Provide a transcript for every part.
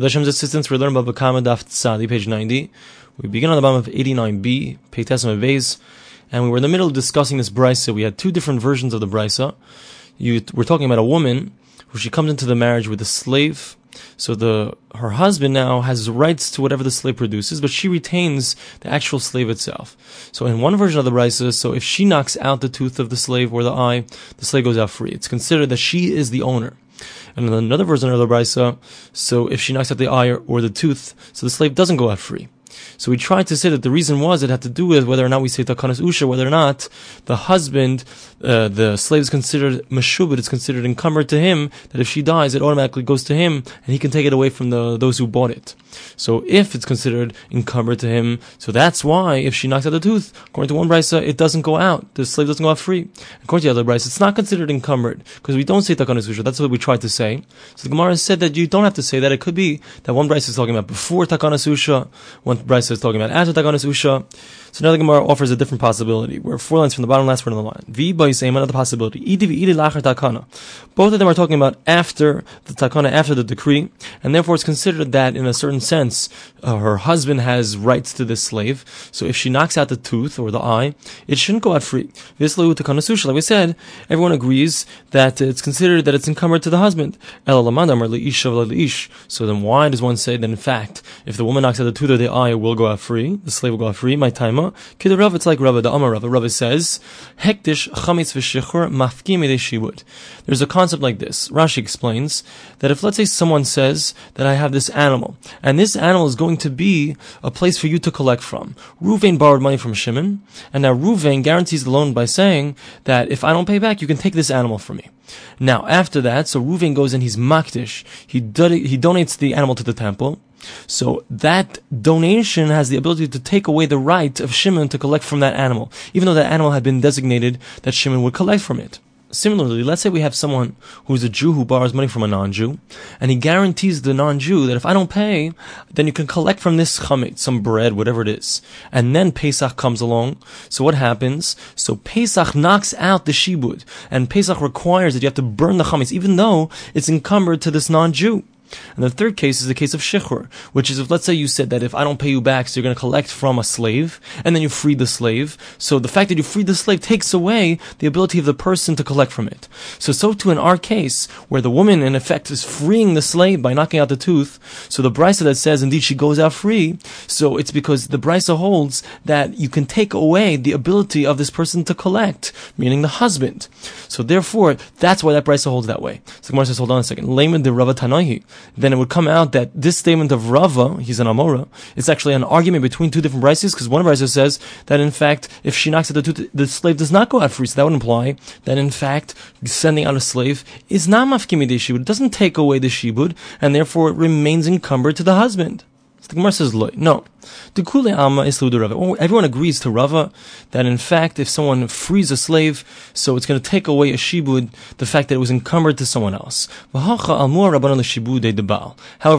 With Hashem's assistance, we're learning about Bakama Daf Tzadi, page 90. We begin on the bottom of 89b, Peitasma Beis, and we were in the middle of discussing this brisa. We had two different versions of the brisa. You, we're talking about a woman who she comes into the marriage with a slave. So the her husband now has rights to whatever the slave produces, but she retains the actual slave itself. So in one version of the brisa, so if she knocks out the tooth of the slave or the eye, the slave goes out free. It's considered that she is the owner. And in another version of the brisa, so if she knocks out the eye or the tooth, so the slave doesn't go out free. So we tried to say that the reason was it had to do with whether or not we say takanas usha, whether or not the husband, uh, the slave is considered meshubit, it's considered encumbered to him, that if she dies, it automatically goes to him, and he can take it away from the, those who bought it. So if it's considered encumbered to him, so that's why if she knocks out the tooth, according to one brisa, it doesn't go out. The slave doesn't go out free. According to the other brisa, it's not considered encumbered, because we don't say takanas usha. That's what we tried to say. So the Gemara said that you don't have to say that. It could be that one brisa is talking about before takanas usha, one brisa is talking about after takanas usha. So now the Gemara offers a different possibility. We're four lines from the bottom, last word on the line. V by same another possibility. Both of them are talking about after the takana, after the decree, and therefore it's considered that in a certain sense, uh, her husband has rights to this slave. So if she knocks out the tooth or the eye, it shouldn't go out free. Like we said, everyone agrees that it's considered that it's encumbered to the husband. So then why does one say that in fact, if the woman knocks out the tooth or the eye, it will go out free? The slave will go out free. My time Shema. Kid Rava, it's like Rava, the Amar Rava. Rava says, Hekdesh chametz v'shechur mafkim shibud. There's a concept like this. Rashi explains that if let's say someone says that I have this animal, and this animal is going to be a place for you to collect from. Ruvain borrowed money from Shimon, and now Ruvain guarantees the loan by saying that if I don't pay back, you can take this animal from me. Now, after that, so Ruvain goes and he's makdish. He, he donates the animal to the temple. So that donation has the ability to take away the right of Shimon to collect from that animal, even though that animal had been designated that Shimon would collect from it. Similarly, let's say we have someone who's a Jew who borrows money from a non-Jew, and he guarantees the non-Jew that if I don't pay, then you can collect from this chametz, some bread, whatever it is. And then Pesach comes along. So what happens? So Pesach knocks out the shibud, and Pesach requires that you have to burn the chametz, even though it's encumbered to this non-Jew. And the third case is the case of shichur, which is if let's say you said that if I don't pay you back, so you're going to collect from a slave, and then you free the slave. So the fact that you freed the slave takes away the ability of the person to collect from it. So so too in our case, where the woman in effect is freeing the slave by knocking out the tooth. So the brisa that says indeed she goes out free. So it's because the brisa holds that you can take away the ability of this person to collect, meaning the husband. So therefore, that's why that brisa holds that way. So Gemara says, hold on a second. Layman de Rava Tanahi then it would come out that this statement of Rava, he's an Amora, it's actually an argument between two different brises, because one brisa says that in fact, if she knocks at the the slave does not go out free. So that would imply that in fact, sending out a slave is not mafkimi de shibud. It doesn't take away the shibud, and therefore it remains encumbered to the husband. The Gemara says, no. The kule amma is Rava. Everyone agrees to Rava that in fact, if someone frees a slave, so it's going to take away a shibud, the fact that it was encumbered to someone else. However,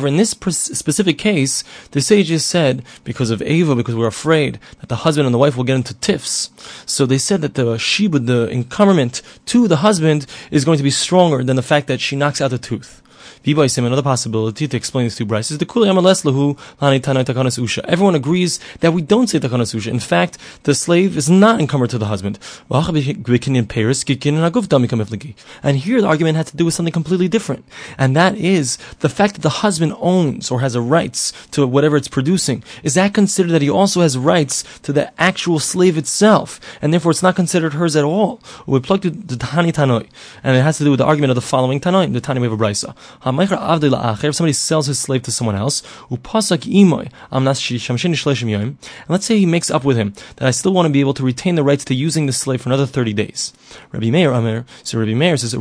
in this specific case, the sages said, because of Ava, because we're afraid that the husband and the wife will get into tiffs, so they said that the shibud, the encumberment to the husband, is going to be stronger than the fact that she knocks out the tooth. Vibaisim, another possibility to explain these two brises, the Kuli Amales Lahu Lani Tanai Takanas Usha. Everyone agrees that we don't say Takanas Usha. In fact, the slave is not encumbered to the husband. And here the argument had to do with something completely different. And that is the fact that the husband owns or has a rights to whatever it's producing. Is that considered that he also has rights to the actual slave itself? And therefore it's not considered hers at all. We plugged the Tani Tanoi. And it has to do with the argument of the following Tanoi, the Tani of a Brisa. If somebody sells his slave to someone else, and let's say he makes up with him that I still want to be able to retain the rights to using the slave for another 30 days. Rabbi Meir Amir, so Rabbi Meir says.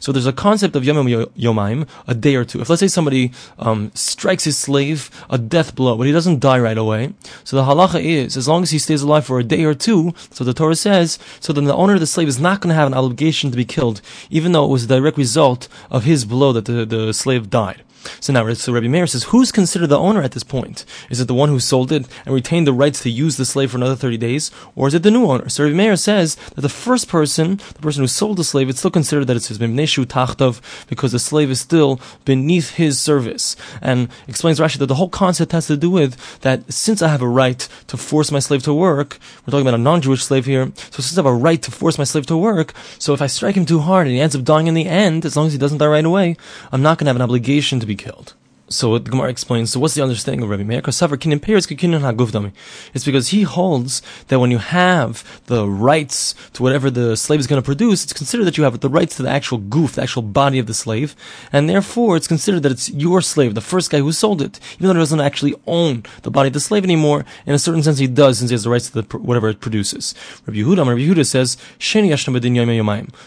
So there's a concept of Yom Yomayim, a day or two. If let's say somebody um, strikes his slave a death blow, but he doesn't die right away, so the halacha is, as long as he stays alive for a day or two, so the Torah says, so then the owner of the slave is not going to have an obligation to be killed, even though it was a direct result of his blow that the, the slave died. So now, so Rabbi Meir says, who's considered the owner at this point? Is it the one who sold it and retained the rights to use the slave for another 30 days? Or is it the new owner? So Rabbi Meir says that the first person, the person who sold the slave, it's still considered that it's his Mimneshu Tachtov because the slave is still beneath his service. And explains Rashi that the whole concept has to do with that since I have a right to force my slave to work, we're talking about a non-Jewish slave here, so since I have a right to force my slave to work, so if I strike him too hard and he ends up dying in the end, as long as he doesn't die right away, I'm not going to have an obligation to be killed. So the Gemara explains. So what's the understanding of Rabbi Meir? It's because he holds that when you have the rights to whatever the slave is going to produce, it's considered that you have the rights to the actual goof, the actual body of the slave, and therefore it's considered that it's your slave, the first guy who sold it, even though he doesn't actually own the body of the slave anymore. In a certain sense, he does, since he has the rights to the, whatever it produces. Rabbi Yehuda, Rabbi Yehuda says,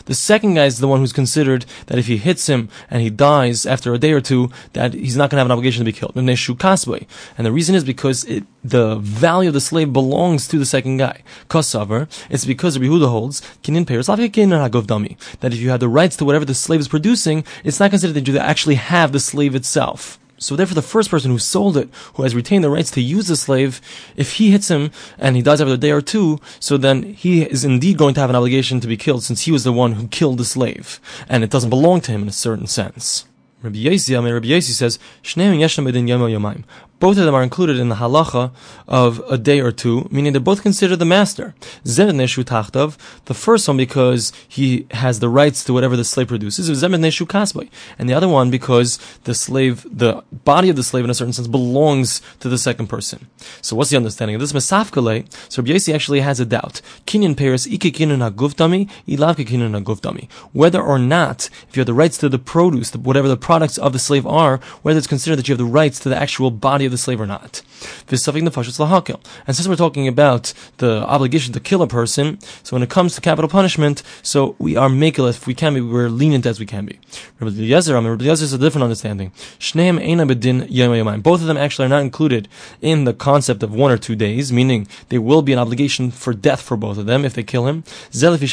The second guy is the one who's considered that if he hits him and he dies after a day or two, that he's not going to have an obligation to be killed. And the reason is because it, the value of the slave belongs to the second guy. It's because Rabbi Huda holds, that if you have the rights to whatever the slave is producing, it's not considered that you actually have the slave itself. So therefore, the first person who sold it, who has retained the rights to use the slave, if he hits him and he dies after a day or two, so then he is indeed going to have an obligation to be killed, since he was the one who killed the slave, and it doesn't belong to him in a certain sense. Rabbi Yossi, I mean, Rabbi Yossi says, Shneim yeshem bedin yomo yomayim both of them are included in the halacha of a day or two, meaning they're both considered the master. Zed Neshu Tachtov, the first one because he has the rights to whatever the slave produces, Zed Neshu Kasbay. And the other one because the slave, the body of the slave in a certain sense belongs to the second person. So what's the understanding of this? Mesafkale, so Rabbi actually has a doubt. Kinyan Peiros, Ike Kinyan HaGuftami, Ilav Kinyan. Whether or not, if you have the rights to the produce, whatever the products of the slave are, whether it's considered that you have the rights to the actual body the slave or not. And since we're talking about the obligation to kill a person, so when it comes to capital punishment, so we are makil if we can be, we're lenient as we can be. Rabbi Eliezer, I mean, Rabbi Eliezer is a different understanding. Both of them actually are not included in the concept of one or two days, meaning there will be an obligation for death for both of them if they kill him. So the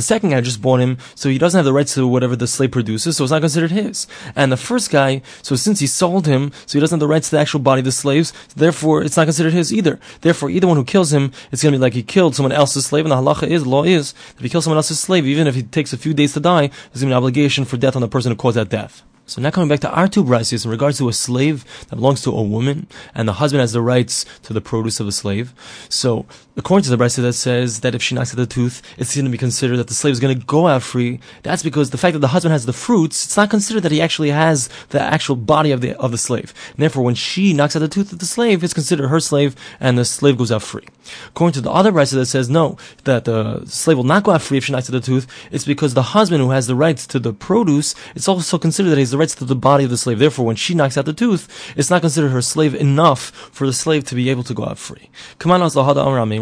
second guy just bought him, so he doesn't have the rights to whatever the slave produces, so it's not considered his. And the first guy, so since he sold him, so he doesn't have the rights to the actual body of the slaves, therefore it's not considered his either. Therefore, either one who kills him, it's going to be like he killed someone else's slave, and the halacha is, the law is, if he kills someone else's slave, even if it takes a few days to die, there's going to be an obligation for death on the person who caused that death. So now coming back to our two braises in regards to a slave that belongs to a woman, and the husband has the rights to the produce of a slave. So according to the brisa that says that if she knocks at the tooth, it's going to be considered that the slave is going to go out free. That's because the fact that the husband has the fruits, it's not considered that he actually has the actual body of the of the slave. And therefore, when she knocks at the tooth of the slave, it's considered her slave, and the slave goes out free. According to the other brisa that says no, that the slave will not go out free if she knocks at the tooth, it's because the husband who has the rights to the produce, it's also considered that he has the rights to the body of the slave. Therefore, when she knocks out the tooth, it's not considered her slave enough for the slave to be able to go out free.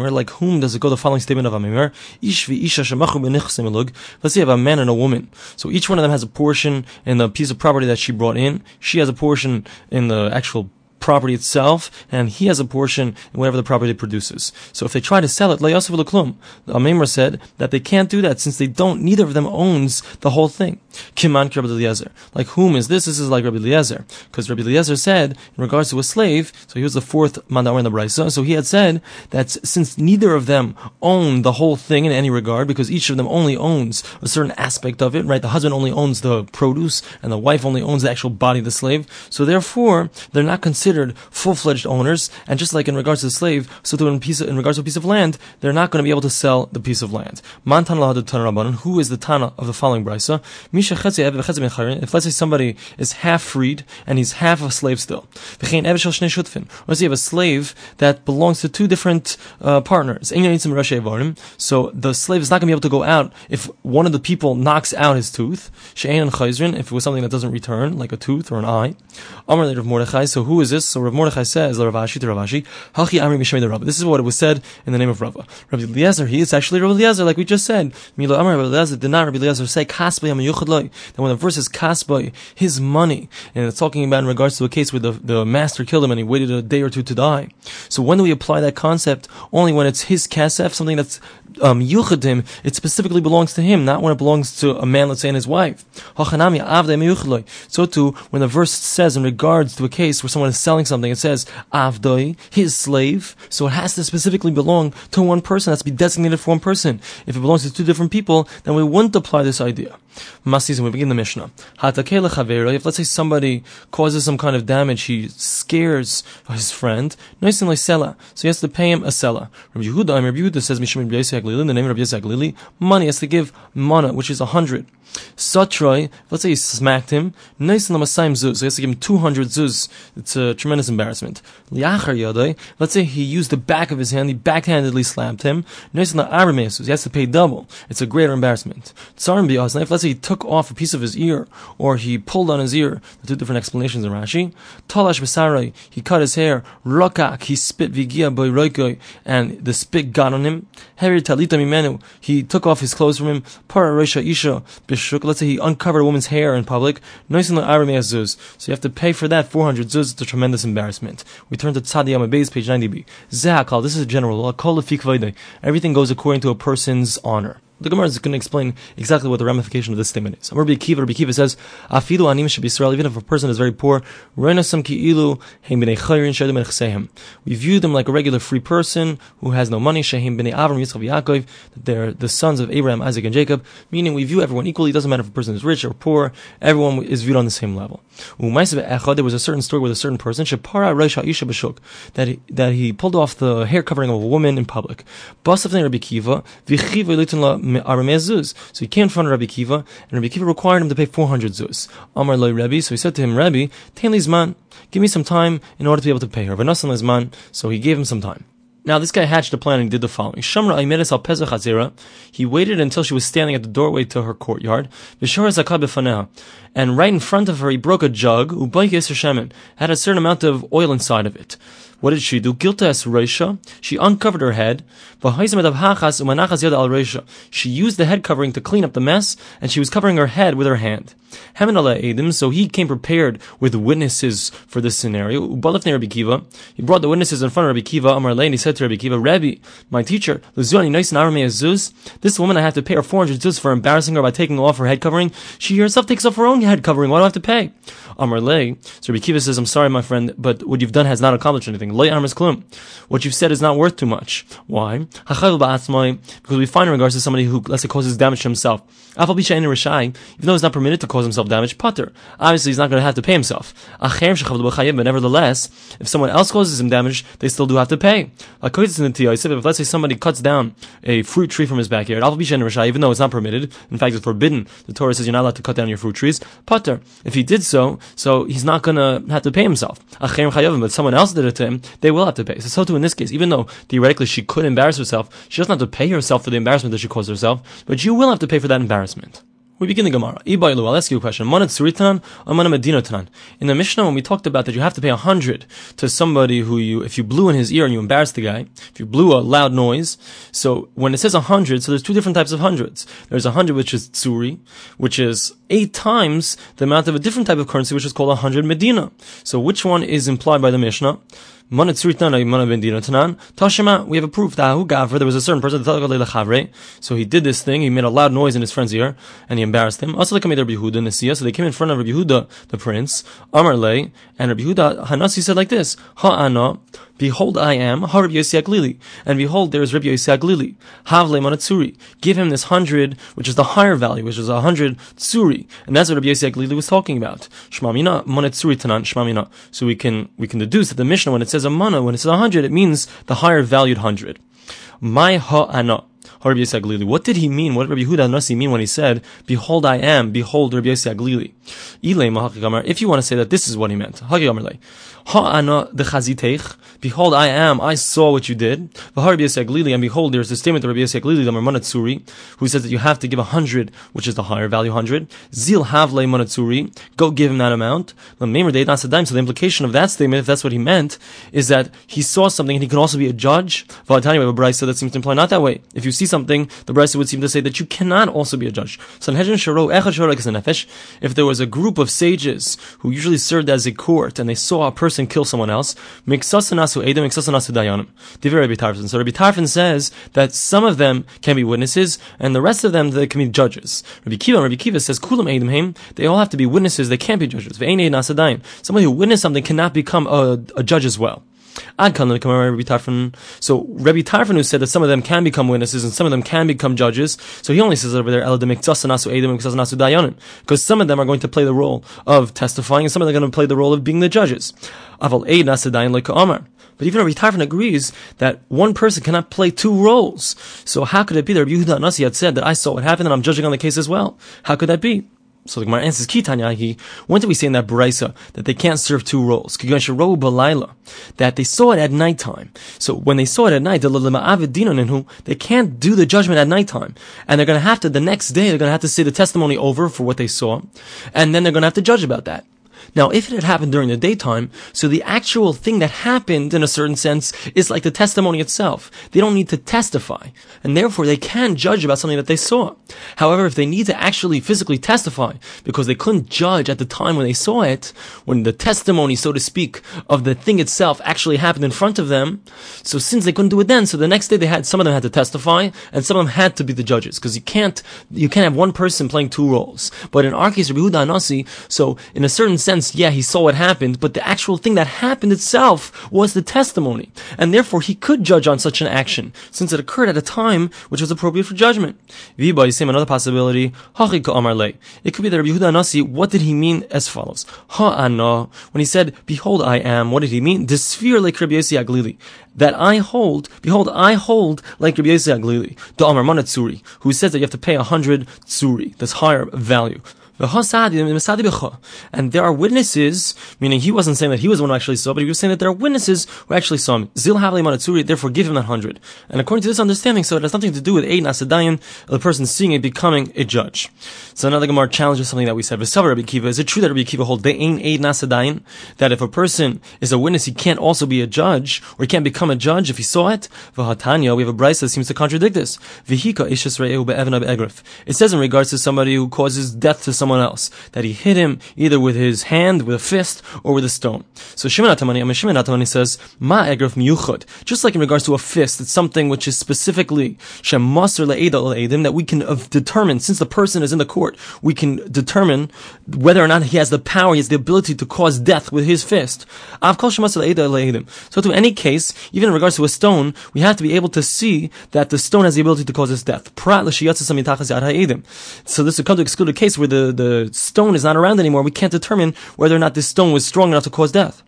Like whom does it go? The following statement of Amimer: Let's say you have a man and a woman. So each one of them has a portion in the piece of property that she brought in. She has a portion in the actual property itself, and he has a portion in whatever the property produces. So if they try to sell it, Layasif Laklum, the Amemra said that they can't do that since they don't, neither of them owns the whole thing. Kiman Rabbi Eliezer. Like whom is this? This is like Rabbi Eliezer. Because Rabbi Eliezer said, in regards to a slave, so he was the fourth mandawar in the Brisa, so he had said that since neither of them own the whole thing in any regard, because each of them only owns a certain aspect of it, right? The husband only owns the produce, and the wife only owns the actual body of the slave. So therefore, they're not considered considered full-fledged owners, and just like in regards to the slave, so too in, piece of, in regards to a piece of land, they're not going to be able to sell the piece of land. Who is the Tana of the following brisa? If let's say somebody is half freed and he's half a slave still, or say you have a slave that belongs to two different uh, partners. So the slave is not going to be able to go out if one of the people knocks out his tooth. If it was something that doesn't return, like a tooth or an eye. So who is this? This. So Rav Mordechai says, Rav Ashi to Rav Ashi, Hachi Amri Mishmei Rav. This is what it was said in the name of Rava. Rabbi Eliezer, he is actually Rabbi Eliezer, like we just said. Milo Amar Rabbi Eliezer did not Rabbi Eliezer say Kasbay Amayuchad Loi. That when the verse is Kasbay, his money, and it's talking about in regards to a case where the, the master killed him and he waited a day or two to die. So when do we apply that concept? Only when it's his kasef, something that's um, yuchadim, it specifically belongs to him, not when it belongs to a man, let's say, and his wife. So too, when the verse says in regards to a case where someone is selling something, it says avdoi, his slave. So it has to specifically belong to one person. It has to be designated for one person. If it belongs to two different people, then we wouldn't apply this idea. Masis, we begin the Mishnah. If let's say somebody causes some kind of damage, he scares his friend, so he has to pay him a sela. Rabbi Yehuda, Rabbi Yehuda says, in the name of Rabbi Yisrael money has to give mana, which is a hundred. Satroy, let's say he smacked him, nice and so he has to give him 200 zuz. It's a tremendous embarrassment. Let's say he used the back of his hand, he backhandedly slapped him, nice and he has to pay double. It's a greater embarrassment. Let's say he took off a piece of his ear, or he pulled on his ear, the two different explanations in Rashi. Talash b'sarai, he cut his hair, rokak, he spit vigia by roikoi, and the spit got on him. Heri talita mimenu, he took off his clothes from him, para resha isha, shuk. Let's say he uncovered a woman's hair in public. Noisin Aramea Zuz. So you have to pay for that 400 zuz. It's a tremendous embarrassment. We turn to Tzadi Amabeis, page 90b. Zehakal, this is a general law. Everything goes according to a person's honor. The Gemara is going to explain exactly what the ramification of this statement is. Rabbi Akiva, Rabbi Akiva says, "Afilu anim Israel." Even if a person is very poor, we view them like a regular free person who has no money. That they're the sons of Abraham, Isaac, and Jacob. Meaning, we view everyone equally. It doesn't matter if a person is rich or poor. Everyone is viewed on the same level. There was a certain story with a certain person that he, that he pulled off the hair covering of a woman in public. Rabbi Akiva so he came in front of Rabbi Kiva, and Rabbi Kiva required him to pay 400 zuz. Amar loy Rabbi, so he said to him, Rabbi, ten lizman, give me some time in order to be able to pay her. V'nasan lizman, so he gave him some time. Now this guy hatched a plan and did the following. Shamra al Hazira. He waited until she was standing at the doorway to her courtyard. And right in front of her he broke a jug, had a certain amount of oil inside of it. What did she do? Gilta es. She uncovered her head. She used the head covering to clean up the mess, and she was covering her head with her hand. So he came prepared with witnesses for this scenario. He brought the witnesses in front of Rabbi Kiva, and he said to Rabbi Kiva, Rabbi, my teacher, this woman I have to pay her 400 zuz for embarrassing her by taking off her head covering. She herself takes off her own head covering. Why do I have to pay? So Rabbi Kiva says, I'm sorry, my friend, but what you've done has not accomplished anything. What you've said is not worth too much. Why? Because we find in regards to somebody who, let's say, causes damage to himself. Even though he's not permitted to cause himself damage, putter. Obviously, he's not going to have to pay himself. But nevertheless, if someone else causes him damage, they still do have to pay. If let's say somebody cuts down a fruit tree from his backyard, even though it's not permitted, in fact, it's forbidden. The Torah says you're not allowed to cut down your fruit trees. Putter. If he did so, so he's not going to have to pay himself. But someone else did it to him, they will have to pay. So, so too in this case, even though theoretically she could embarrass herself, she doesn't have to pay herself for the embarrassment that she caused herself, but you will have to pay for that embarrassment. We begin the Gemara. Ibailu, I'll ask you a question. Mana Tzuritanan or? In the Mishnah, when we talked about that you have to pay a hundred to somebody who you, if you blew in his ear and you embarrassed the guy, if you blew a loud noise, so when it says a hundred, so there's two different types of hundreds. There's a hundred which is Tzuri, which is eight times the amount of a different type of currency which is called a hundred Medina. So which one is implied by the Mishnah? We have a proof that there was a certain person, so he did this thing, he made a loud noise in his friend's ear, and he embarrassed him. Also, so they came in front of Rabbi Yehuda, the prince, Amar and Rabbi Yehuda, Hanasi said like this, Behold, I am Harab Yossi Aglili, and behold, there is Rabbi Yossi Aglili. Havle Manatsuri. Give him this hundred, which is the higher value, which is a hundred tsuri, and that's what Rabbi Yossi Aglili was talking about. Shmamina Manatsuri Tanan Shmamina. So we can we can deduce that the Mishnah, when it says a mana, when it says a hundred, it means the higher valued hundred. My ha'ana. Rabbi Yossi Aglili. What did he mean? What did Rabbi Yehuda Nasi mean when he said, "Behold, I am"? Behold, Rabbi Yossi Aglili. If you want to say that this is what he meant. Behold, I am. I saw what you did. And behold, there's a statement of Rabbi Yossi Aglili, the Manatsuri, who says that you have to give a hundred, which is the higher value hundred. Zil havle Manatsuri. Go give him that amount. So the implication of that statement, if that's what he meant, is that he saw something and he could also be a judge. Have that seems to imply not that way. If you see something, the brisa would seem to say that you cannot also be a judge. If there was a group of sages who usually served as a court and they saw a person kill someone else, miksasanasu edom, miksasanasu dayanim. Rabbi. So Rabbi Tarfon says that some of them can be witnesses, and the rest of them they can be judges. Rabbi Kiva, Rabbi Kiva says kulam edim heim. They all have to be witnesses. They can't be judges. Somebody who witnessed something cannot become a, a judge as well. So Rabbi Tarfon who said that some of them can become witnesses and some of them can become judges. So he only says over there, because some of them are going to play the role of testifying and some of them are going to play the role of being the judges. But even Rabbi Tarfon agrees that one person cannot play two roles. So how could it be that Rabbi Yehuda Nasi had said that I saw what happened and I'm judging on the case as well? How could that be? So the Gemara answers, Kitanyahi, when did we say in that Braisa that they can't serve two roles? That they saw it at nighttime. So when they saw it at night, they can't do the judgment at nighttime. And they're going to have to, the next day, they're going to have to say the testimony over for what they saw. And then they're going to have to judge about that. Now, if it had happened during the daytime, so the actual thing that happened in a certain sense is like the testimony itself. They don't need to testify. And therefore they can judge about something that they saw. However, if they need to actually physically testify, because they couldn't judge at the time when they saw it, when the testimony, so to speak, of the thing itself actually happened in front of them, so since they couldn't do it then, so the next day they had, some of them had to testify, and some of them had to be the judges, because you can't, you can't have one person playing two roles. But in our case, Rabbi Anasi, so in a certain sense, sense, yeah, he saw what happened, but the actual thing that happened itself was the testimony. And therefore, he could judge on such an action, since it occurred at a time which was appropriate for judgment. Viba is another possibility. It could be that Rabbi Yehuda Anasi, what did he mean as follows? Ha'ana, when he said, behold, I am, what did he mean? The sphere like Rabbi Yossi Aglili. That I hold, behold, I hold like Rabbi Yossi Aglili, the Amar who says that you have to pay a hundred tsuri, that's higher value. And there are witnesses, meaning he wasn't saying that he was the one who actually saw, but he was saying that there are witnesses who actually saw him. Zil Havli therefore give him that hundred. And according to this understanding, so it has nothing to do with Ein Asadayan, the person seeing it becoming a judge. So another Gemara challenges something that we said. Rabbi Kiva, is it true that Rabbi Kiva holds? That if a person is a witness, he can't also be a judge, or he can't become a judge if he saw it? V'hatanya, we have a Bryce that seems to contradict this. It says in regards to somebody who causes death to someone someone else, that he hit him either with his hand, with a fist, or with a stone. So Shimon Atamani, Shimon Atamani says, Ma egraf miyuchad. Just like in regards to a fist, it's something which is specifically Shem Maser Le'eda that we can determine, since the person is in the court, we can determine whether or not he has the power, he has the ability to cause death with his fist. So to any case, even in regards to a stone, we have to be able to see that the stone has the ability to cause his death. So this would come to exclude a case where the, the stone is not around anymore, we can't determine whether or not this stone was strong enough to cause death.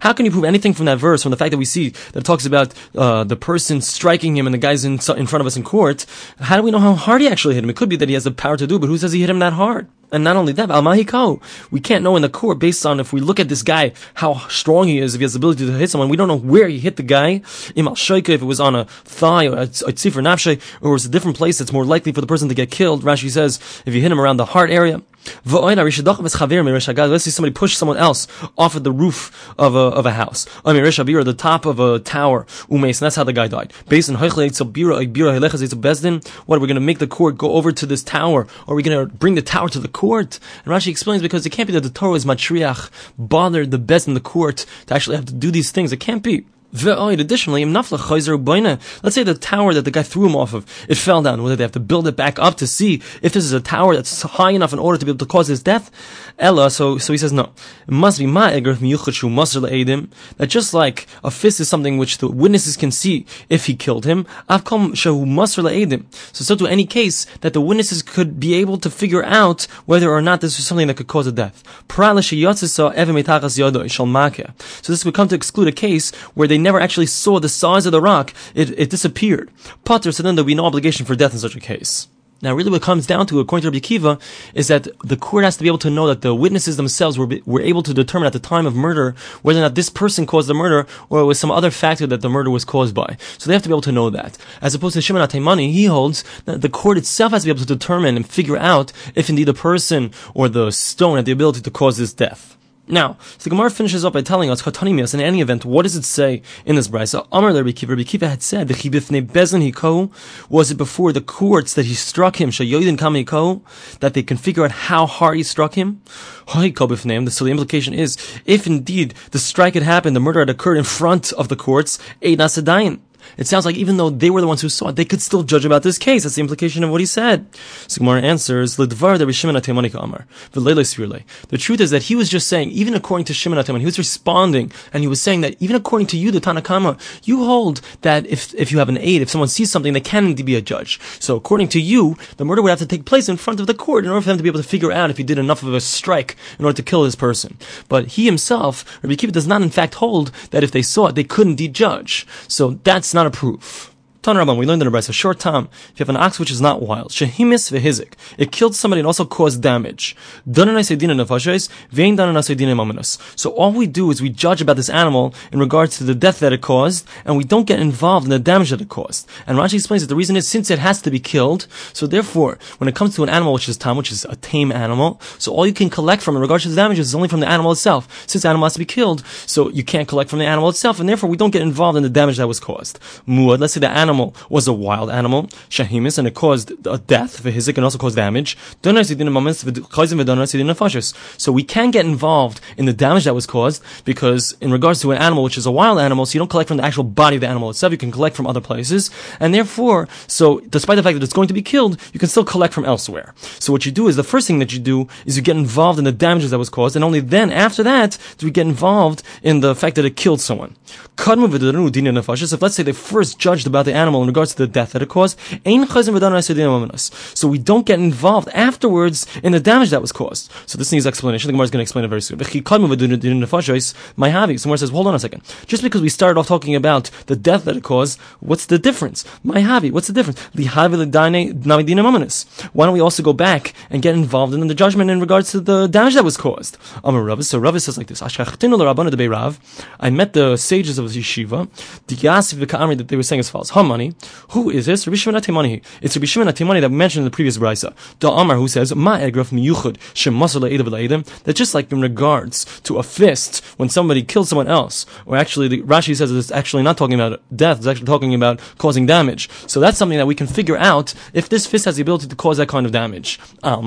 How can you prove anything from that verse, from the fact that we see that it talks about uh, the person striking him and the guy's in, in front of us in court? How do we know how hard he actually hit him? It could be that he has the power to do, but who says he hit him that hard? And not only that, al we can't know in the court based on if we look at this guy how strong he is, if he has the ability to hit someone. We don't know where he hit the guy. If it was on a thigh or a tzifr nafshe, or it was a different place that's more likely for the person to get killed. Rashi says if you hit him around the heart area. Let's see somebody push someone else off of the roof of a, of a house. Or the top of a tower. And that's how the guy died. Based on what are we going to make the court go over to this tower? Are we going to bring the tower to the court? And Rashi explains because it can't be that the Torah is matriach, bothered the best in the court to actually have to do these things. It can't be. Additionally, let's say the tower that the guy threw him off of, it fell down. Whether they have to build it back up to see if this is a tower that's high enough in order to be able to cause his death. Ella, so so he says no. It must be that just like a fist is something which the witnesses can see if he killed him. So so to any case that the witnesses could be able to figure out whether or not this was something that could cause a death. So this would come to exclude a case where they never actually saw the size of the rock, it, it disappeared. Potter, so then there'd be no obligation for death in such a case. Now, really, what comes down to, according to Rabbi Kiva, is that the court has to be able to know that the witnesses themselves were, were able to determine at the time of murder whether or not this person caused the murder or it was some other factor that the murder was caused by. So they have to be able to know that. As opposed to Shimon Ataimani, he holds that the court itself has to be able to determine and figure out if indeed the person or the stone had the ability to cause this death. Now, the Gemara finishes up by telling us, in any event, what does it say in this brisa? Amar Rabbi Kiva, Rabbi Kiva had said, the chibifne bezin was it before the courts that he struck him, shayoidin kam hiko, that they can figure out how hard he struck him? The so the implication is, if indeed the strike had happened, the murder had occurred in front of the courts, eid. It sounds like even though they were the ones who saw it, they could still judge about this case. That's the implication of what he said. So Gemara answers, The truth is that he was just saying, even according to Shimon Atemani, he was responding, and he was saying that even according to you, the Tanakama, you hold that if, if you have an aid, if someone sees something, they can indeed be a judge. So according to you, the murder would have to take place in front of the court in order for them to be able to figure out if he did enough of a strike in order to kill this person. But he himself, Rabbi Kiva, does not in fact hold that if they saw it, they could indeed judge. So that's not a proof. We learned in the Brisa, a short time, if you have an ox which is not wild, shehimis vehizik, it killed somebody and also caused damage. So all we do is we judge about this animal in regards to the death that it caused, and we don't get involved in the damage that it caused. And Rashi explains that the reason is since it has to be killed, so therefore, when it comes to an animal which is tam, which is a tame animal, so all you can collect from in regards to the damages is only from the animal itself. Since the animal has to be killed, so you can't collect from the animal itself, and therefore we don't get involved in the damage that was caused. Muad, let's say the animal was a wild animal, shahimis, and it caused a death, vehizik, and also caused damage. So we can get involved in the damage that was caused because in regards to an animal which is a wild animal, so you don't collect from the actual body of the animal itself, you can collect from other places, and therefore, so despite the fact that it's going to be killed, you can still collect from elsewhere. So what you do is the first thing that you do is you get involved in the damages that was caused, and only then, after that, do we get involved in the fact that it killed someone. If let's say they first judged about the animal in regards to the death that it caused, so we don't get involved afterwards in the damage that was caused. So this needs explanation. The Gemara is going to explain it very soon. My havi. Somewhere says, hold on a second. Just because we started off talking about the death that it caused, what's the difference? My havi. What's the difference? Why don't we also go back and get involved in the judgment in regards to the damage that was caused? So Rava says like this. I met the sages of the yeshiva. That they were saying as follows. Who is this? Rabbi Shimon Atimani. It's Rabbi Shimon Atimani that we mentioned in the previous brisa. Da Amar who says Ma egraf miyuchud that just like in regards to a fist when somebody kills someone else, or actually the, Rashi says it's actually not talking about death. It's actually talking about causing damage. So that's something that we can figure out if this fist has the ability to cause that kind of damage. So uh,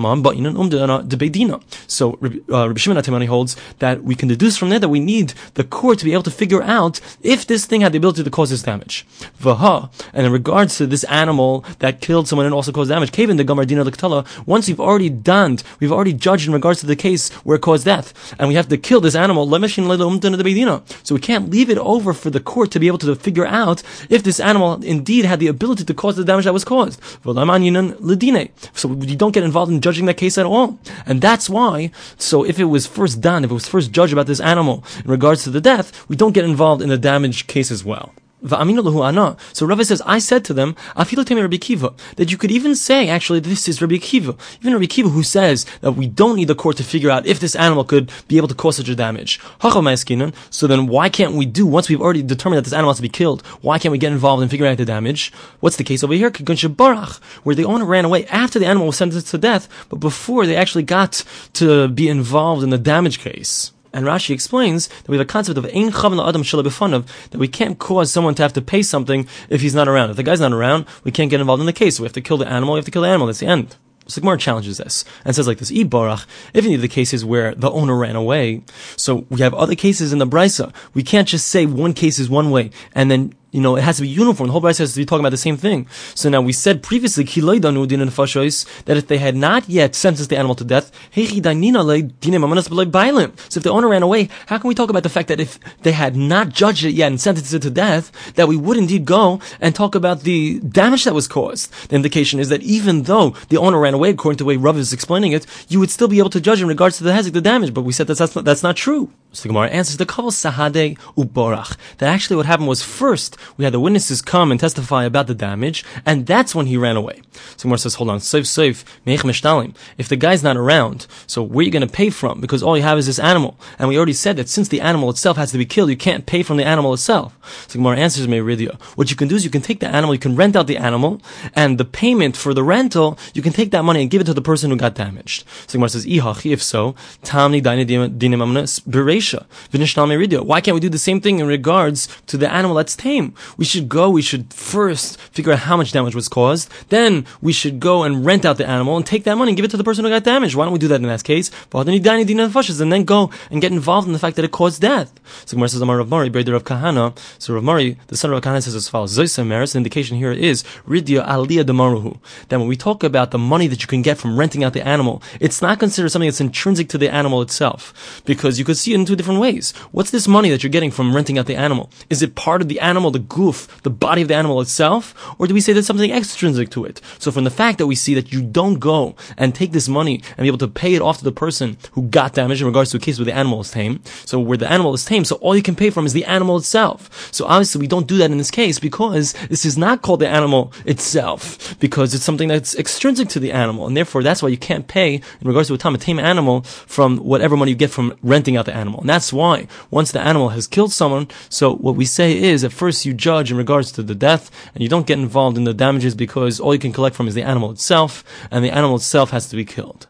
Rabbi Shimon Atimani holds that we can deduce from that that we need the court to be able to figure out if this thing had the ability to cause this damage. Vaha, and in regards to this animal that killed someone and also caused damage, Kevin the Gamardina Liktala, once we've already done, we've already judged in regards to the case where it caused death, and we have to kill this animal, so we can't leave it over for the court to be able to figure out if this animal indeed had the ability to cause the damage that was caused. So you don't get involved in judging that case at all. And that's why, so if it was first done, if it was first judged about this animal in regards to the death, we don't get involved in the damage case as well. So Rava says, I said to them, that you could even say, actually, this is Rabbi Kiva. Even Rabbi Kiva who says that we don't need the court to figure out if this animal could be able to cause such a damage. So then why can't we do, once we've already determined that this animal has to be killed, why can't we get involved in figuring out the damage? What's the case over here? Where the owner ran away after the animal was sentenced to death, but before they actually got to be involved in the damage case. And Rashi explains that we have a concept of ein chavan adam b'fanav that we can't cause someone to have to pay something if he's not around. If the guy's not around, we can't get involved in the case. We have to kill the animal. We have to kill the animal. That's the end. So Gemara challenges this and says like this: E barach. If any of the cases where the owner ran away, so we have other cases in the brisa. We can't just say one case is one way and then you know, it has to be uniform. The whole Bryce has to be talking about the same thing. So now we said previously, that if they had not yet sentenced the animal to death, so if the owner ran away, how can we talk about the fact that if they had not judged it yet and sentenced it to death, that we would indeed go and talk about the damage that was caused? The indication is that even though the owner ran away, according to the way Rav is explaining it, you would still be able to judge in regards to the hezek, the damage. But we said that that's not, that's not true. So the Gemara answers the Kaval Sahade Uborach. That actually what happened was first we had the witnesses come and testify about the damage, and that's when he ran away. So says, hold on, safe, safe, If the guy's not around, so where are you going to pay from? Because all you have is this animal. And we already said that since the animal itself has to be killed, you can't pay from the animal itself. So answers Meridia. What you can do is you can take the animal, you can rent out the animal, and the payment for the rental, you can take that money and give it to the person who got damaged. So says, if so, Tamni dainidinimamnes, bereisha. Vinishnal meiridya. why can't we do the same thing in regards to the animal that's tame? We should go, we should first figure out how much damage was caused, then we should go and rent out the animal and take that money and give it to the person who got damaged. Why don't we do that in that case? And then go and get involved in the fact that it caused death. So Gemara says, Amar Rav Mari, brother of Kahana. So Rav Mari, the son of Kahana says as follows, Meres, the indication here is, Ridya Aliyah Damaruhu. That when we talk about the money that you can get from renting out the animal, it's not considered something that's intrinsic to the animal itself. Because you could see it in two different ways. What's this money that you're getting from renting out the animal? Is it part of the animal, the goof, the body of the animal itself? Or do we say there's something extrinsic to it? So from the fact that we see that you don't go and take this money and be able to pay it off to the person who got damaged in regards to a case where the animal is tame. So where the animal is tame, so all you can pay from is the animal itself. So obviously we don't do that in this case because this is not called the animal itself because it's something that's extrinsic to the animal. And therefore that's why you can't pay in regards to a tame animal from whatever money you get from renting out the animal. And that's why once the animal has killed someone, so what we say is at first you judge in regards to the death and you don't get involved in the damages because all you can collect from is the animal itself and the animal itself has to be killed.